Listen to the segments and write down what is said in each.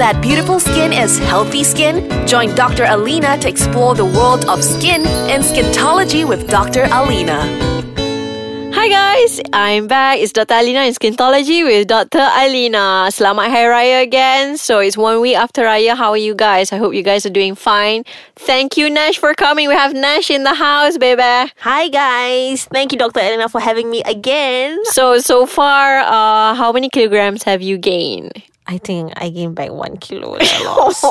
that beautiful skin is healthy skin? Join Dr. Alina to explore the world of skin and Skintology with Dr. Alina. Hi guys, I'm back. It's Dr. Alina in Skintology with Dr. Alina. Selamat Hari Raya again. So it's one week after Raya. How are you guys? I hope you guys are doing fine. Thank you, Nash, for coming. We have Nash in the house, baby. Hi guys, thank you Dr. Alina, for having me again. So so far, uh, how many kilograms have you gained? I think I gained back one kilo that I lost.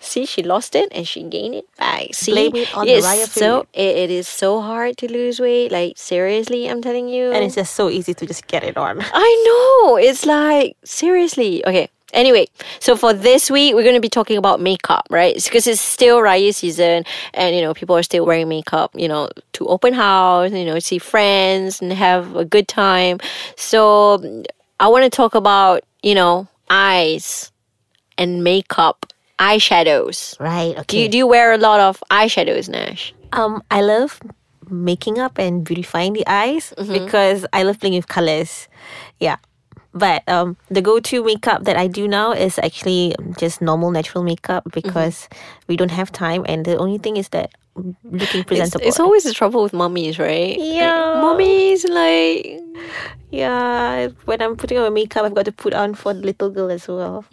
See, she lost it and she gained it back. See, Blame it on the it's Raya so it, it is so hard to lose weight. Like seriously, I'm telling you. and it's just so easy to just get it on. I know. It's like seriously. Okay. Anyway, so for this week, we're going to be talking about makeup, right? because it's still Raya season, and you know people are still wearing makeup, you know, to open house, you know, see friends and have a good time. So I want to talk about you know eyes and makeup, eyeshadows. Right, Okay. Do you do you wear a lot of eyeshadows, Nash? um, I love making up and beautifying the eyes because I love playing with colors. Yeah. But um, the go-to makeup that I do now is actually just normal natural makeup because we don't have time, and the only thing is that looking It's, presentable. it's always the trouble with mummies, right? Like, Yeah. mummies like yeah. When I'm putting on my makeup, I've got to put on for the little girl as well.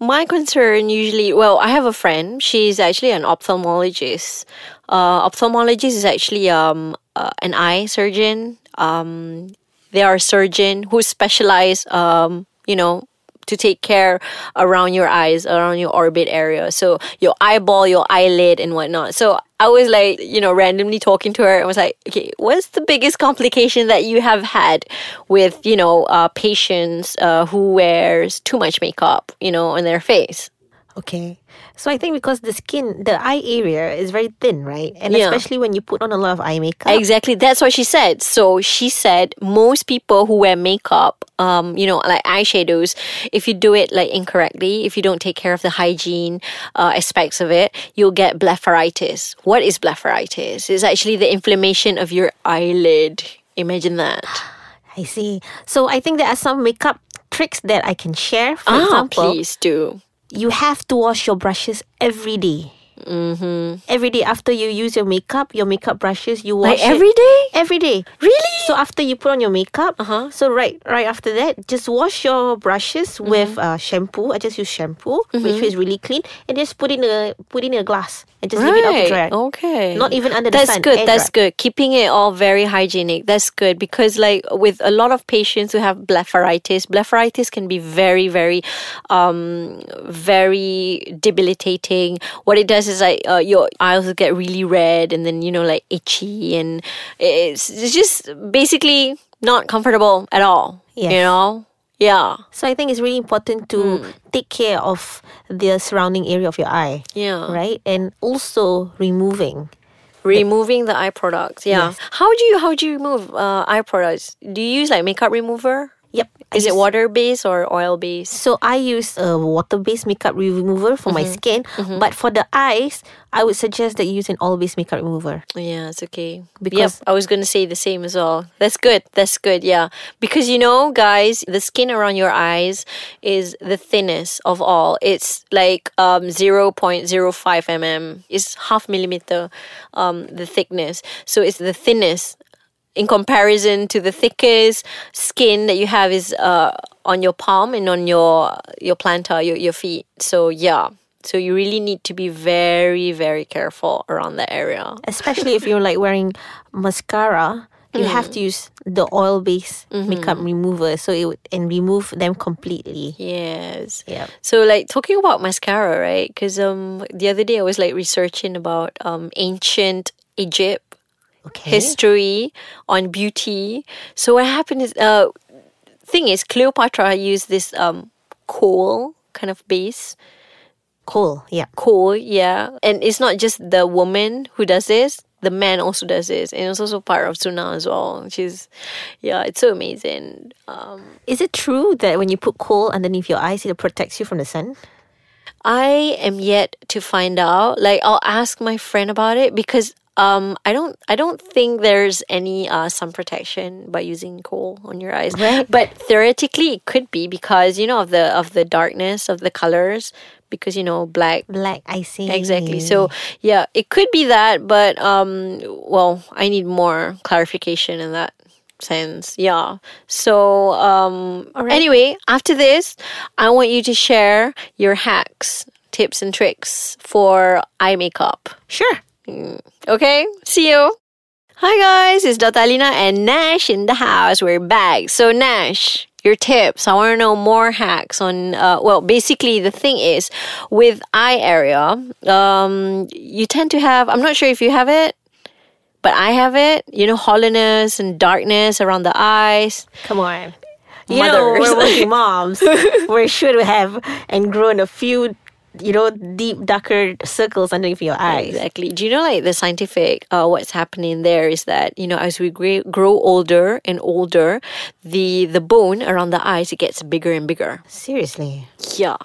My concern usually, well, I have a friend. She's actually an ophthalmologist. Uh, ophthalmologist is actually um uh, an eye surgeon. Um, they are a surgeon who specialize um you know to take care around your eyes, around your orbit area. So your eyeball, your eyelid, and whatnot. So I was like, you know, randomly talking to her and was like, okay, what's the biggest complication that you have had with, you know, uh, patients uh, who wears too much makeup, you know, on their face? Okay. So I think because the skin, the eye area is very thin, right? And Yeah. especially when you put on a lot of eye makeup. Exactly. That's what she said. So she said most people who wear makeup, um, you know, like eyeshadows, if you do it like incorrectly, if you don't take care of the hygiene uh, aspects of it, you'll get blepharitis. What is blepharitis? It's actually the inflammation of your eyelid. Imagine that. I see. So I think there are some makeup tricks that I can share. For ah, example, please do. You have to wash your brushes every day. Mm-hmm. Every day after you use your makeup, your makeup brushes, you wash Like it every day? Every day. Really? So after you put on your makeup, Uh-huh. so right right after that, just wash your brushes Mm-hmm. with uh, shampoo. I just use shampoo, which is really clean, and just put in a put in a glass and just leave it out to dry. Okay. Not even under the That's good. That's dry. good. Keeping it all very hygienic. That's good because, like, with a lot of patients who have blepharitis, blepharitis can be very, very, um, very debilitating. What it does is like uh, your eyes will get really red and then you know like itchy and it's, it's just basically not comfortable at all. Yes. You know. Yeah. So I think it's really important to Hmm. take care of the surrounding area of your eye. Yeah. Right? And also removing. Removing the eye products. Yeah. Yes. How do you how do you remove uh, eye products? Do you use like makeup remover? Yep. I Is it water based or oil based? So I use a water-based makeup remover for Mm-hmm. my skin, but for the eyes, I would suggest that you use an oil-based makeup remover. Yeah, it's okay. Because- yep, I was gonna say the same as well. That's good. That's good. Yeah, because you know, guys, the skin around your eyes is the thinnest of all. It's like um zero point zero five mm. It's half millimeter, um, the thickness. So it's the thinnest in comparison to the thickest skin that you have is uh on your palm and on your your plantar, your your feet. So yeah. So you really need to be very, very careful around that area. Especially if you're like wearing mascara, you have Mm. to use the oil-based Mm-hmm. makeup remover so it would, and remove them completely. Yes. Yeah. So like talking about mascara, right? Because um the other day I was like researching about um ancient Egypt Okay. history on beauty. So what happened is uh thing is Cleopatra used this um kohl kind of base. cool. Yeah. Kohl, yeah. And it's not just the woman who does this. The man also does this, and it's also part of Sunnah as well, She's, yeah, it's so amazing. Um, Is it true that when you put kohl underneath your eyes, it protects you from the sun? I am yet to find out. Like, I'll ask my friend about it because um, I don't I don't think there's any uh, sun protection by using kohl on your eyes. Right. But theoretically, it could be because you know of the of the darkness of the colors. Because you know black Black, I see. Exactly. So yeah, it could be that, but um, well, I need more clarification in that sense. Yeah. So um, anyway, after this, I want you to share your hacks, tips, and tricks for eye makeup. Sure. Okay. See you. Hi guys, it's Dr. Alina and Nash in the house. We're back. So Nash, your tips. I want to know more hacks on. Uh, well, basically, the thing is with eye area, um, you tend to have. I'm not sure if you have it, but I have it. You know, hollowness and darkness around the eyes. Come on. You know, we're working moms. we should have and grown a few, you know, deep, darker circles underneath your eyes. Exactly. Do you know, like the scientific, uh, what's happening there is that you know, as we grow, grow older and older, the the bone around the eyes it gets bigger and bigger. Seriously. Yeah.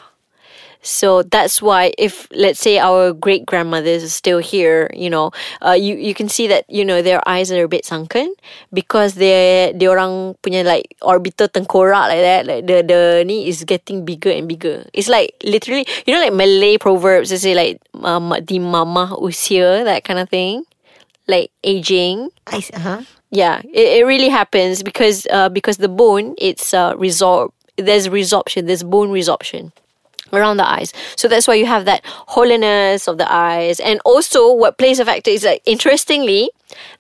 So that's why if let's say our great grandmothers are still here, you know, uh, you you can see that you know their eyes are a bit sunken because they they orang punya like orbital tengkorak like that, like the the ni is getting bigger and bigger. It's like literally, you know, like Malay proverbs they say like um, di mama usia that kind of thing, like aging. I uh-huh. Yeah, it, it really happens because uh, because the bone it's uh, resorb. There's resorption. There's bone resorption around the eyes. So that's why you have that hollowness of the eyes. And also, what plays a factor is that interestingly,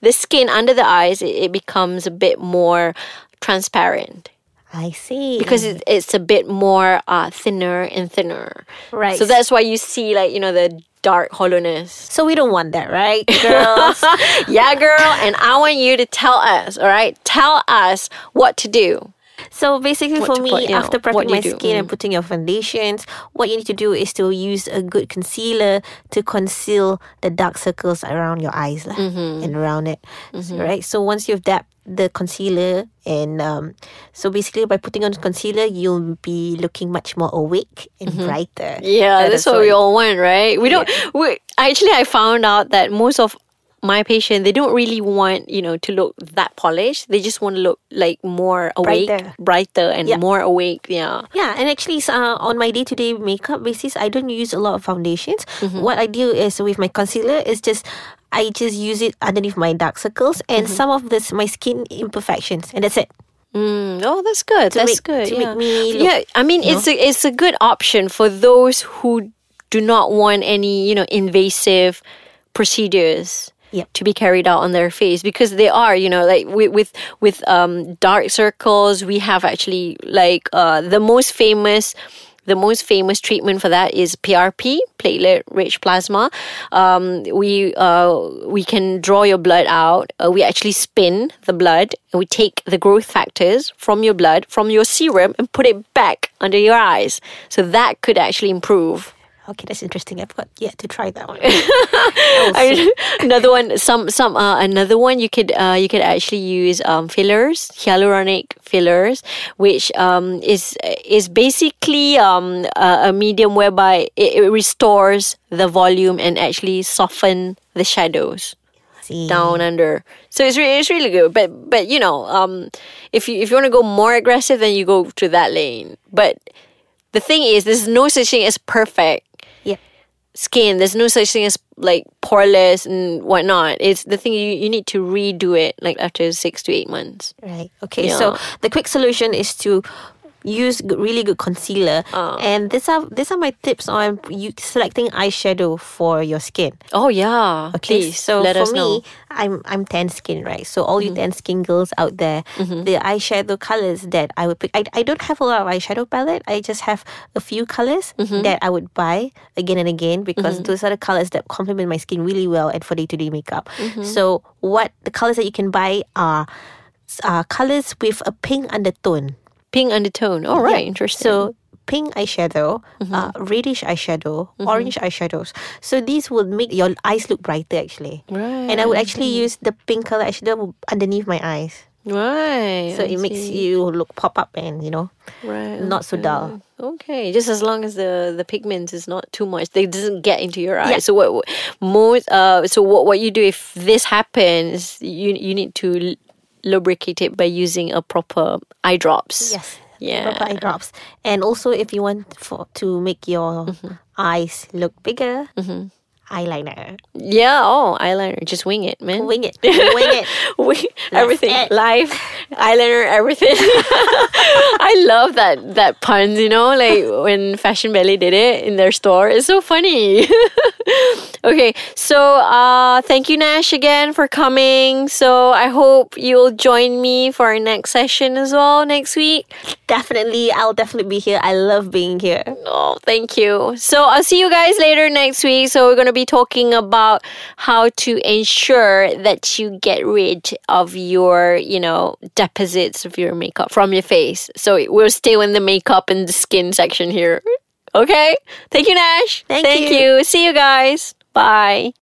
the skin under the eyes it, it becomes a bit more transparent I see. because it, it's a bit more uh, thinner and thinner. Right. So that's why you see like you know the dark hollowness. So we don't want that, right, girls? yeah, girl. And I want you to tell us. All right, tell us what to do. So basically, What for me, put, know, after what prepping you my do, skin and mm. putting your foundations, what you need to do is to use a good concealer to conceal the dark circles around your eyes lah, Mm-hmm. and around it. So, right. So once you've dabbed the concealer, and um, so basically by putting on concealer, you'll be looking much more awake and brighter. Mm-hmm. Yeah, Uh, that's, what we all want, right? We don't. We actually, I found out that most of my patient they don't really want you know to look that polished. They just want to look like more awake, Brighter. brighter, and Yeah. more awake. Yeah. Yeah, and actually, uh, on my day to day makeup basis, I don't use a lot of foundations. What I do is with my concealer is just I just use it underneath my dark circles and some of this my skin imperfections, and that's it. Mm, oh, that's good. To that's make- good. to yeah. make me look, yeah, I mean, it's a it's a good option for those who do not want any you know invasive procedures. Yep. To be carried out on their face because they are, you know, like with with with um dark circles, we have actually like uh the most famous the most famous treatment for that is PRP, platelet rich plasma. Um, we uh, we can draw your blood out. Uh, we actually spin the blood and we take the growth factors from your blood, from your serum, and put it back under your eyes. So that could actually improve. Okay, that's interesting. I've got yet to try that one. Another one, some some uh, another one you could uh, you could actually use um, fillers, hyaluronic fillers, which um, is is basically um, a, a medium whereby it, it restores the volume and actually soften the shadows down under. So it's really it's really good. But but you know um, if you if you want to go more aggressive, then you go to that lane. But the thing is, there's no such thing as perfect. Skin. There's no such thing as like poreless and whatnot. It's the thing you, you need to redo it like after six to eight months. Right. Okay. So the quick solution is to use really good concealer, and these are these are my tips on you selecting eyeshadow for your skin. Oh yeah, Okay, please so for me, know. Mm-hmm. I'm I'm tan skin, right? So all you tan skin girls out there, the eyeshadow colors that I would pick, I, I don't have a lot of eyeshadow palette. I just have a few colors Mm-hmm. that I would buy again and again because those are the colors that complement my skin really well and for day to day makeup. Mm-hmm. So what the colors that you can buy are, are colors with a pink undertone. Pink undertone. All right, interesting. So pink eyeshadow, Mm-hmm. uh, reddish eyeshadow, orange eyeshadows. So these will make your eyes look brighter actually. Right. And I would actually use the pink color eyeshadow underneath my eyes. Right. So I it makes you look pop up and you know right. not so dull. Okay, just as long as the the pigment is not too much, they doesn't get into your eyes. Yeah. So what most uh so what what you do if this happens, you you need to lubricate it by using a proper eye drops. Yes. Yeah. Proper eye drops. And also if you want for to make your Mm-hmm. eyes look bigger, eyeliner. Yeah. Oh, eyeliner. Just wing it, man. Wing it. Wing it. Wing everything. it. Live eyeliner, everything. I love that that puns. You know, like when Fashion Belly did it in their store. It's so funny. okay, so uh, thank you, Nash, again for coming. So I hope you'll join me for our next session as well next week. Definitely, I'll definitely be here. I love being here. Oh, thank you. So I'll see you guys later next week. So we're going to be talking about how to ensure that you get rid of your, you know, deposits of your makeup from your face. So we'll stay in the makeup and the skin section here. Okay? Thank you, Nash. Thank Thank you. you. See you guys. Bye.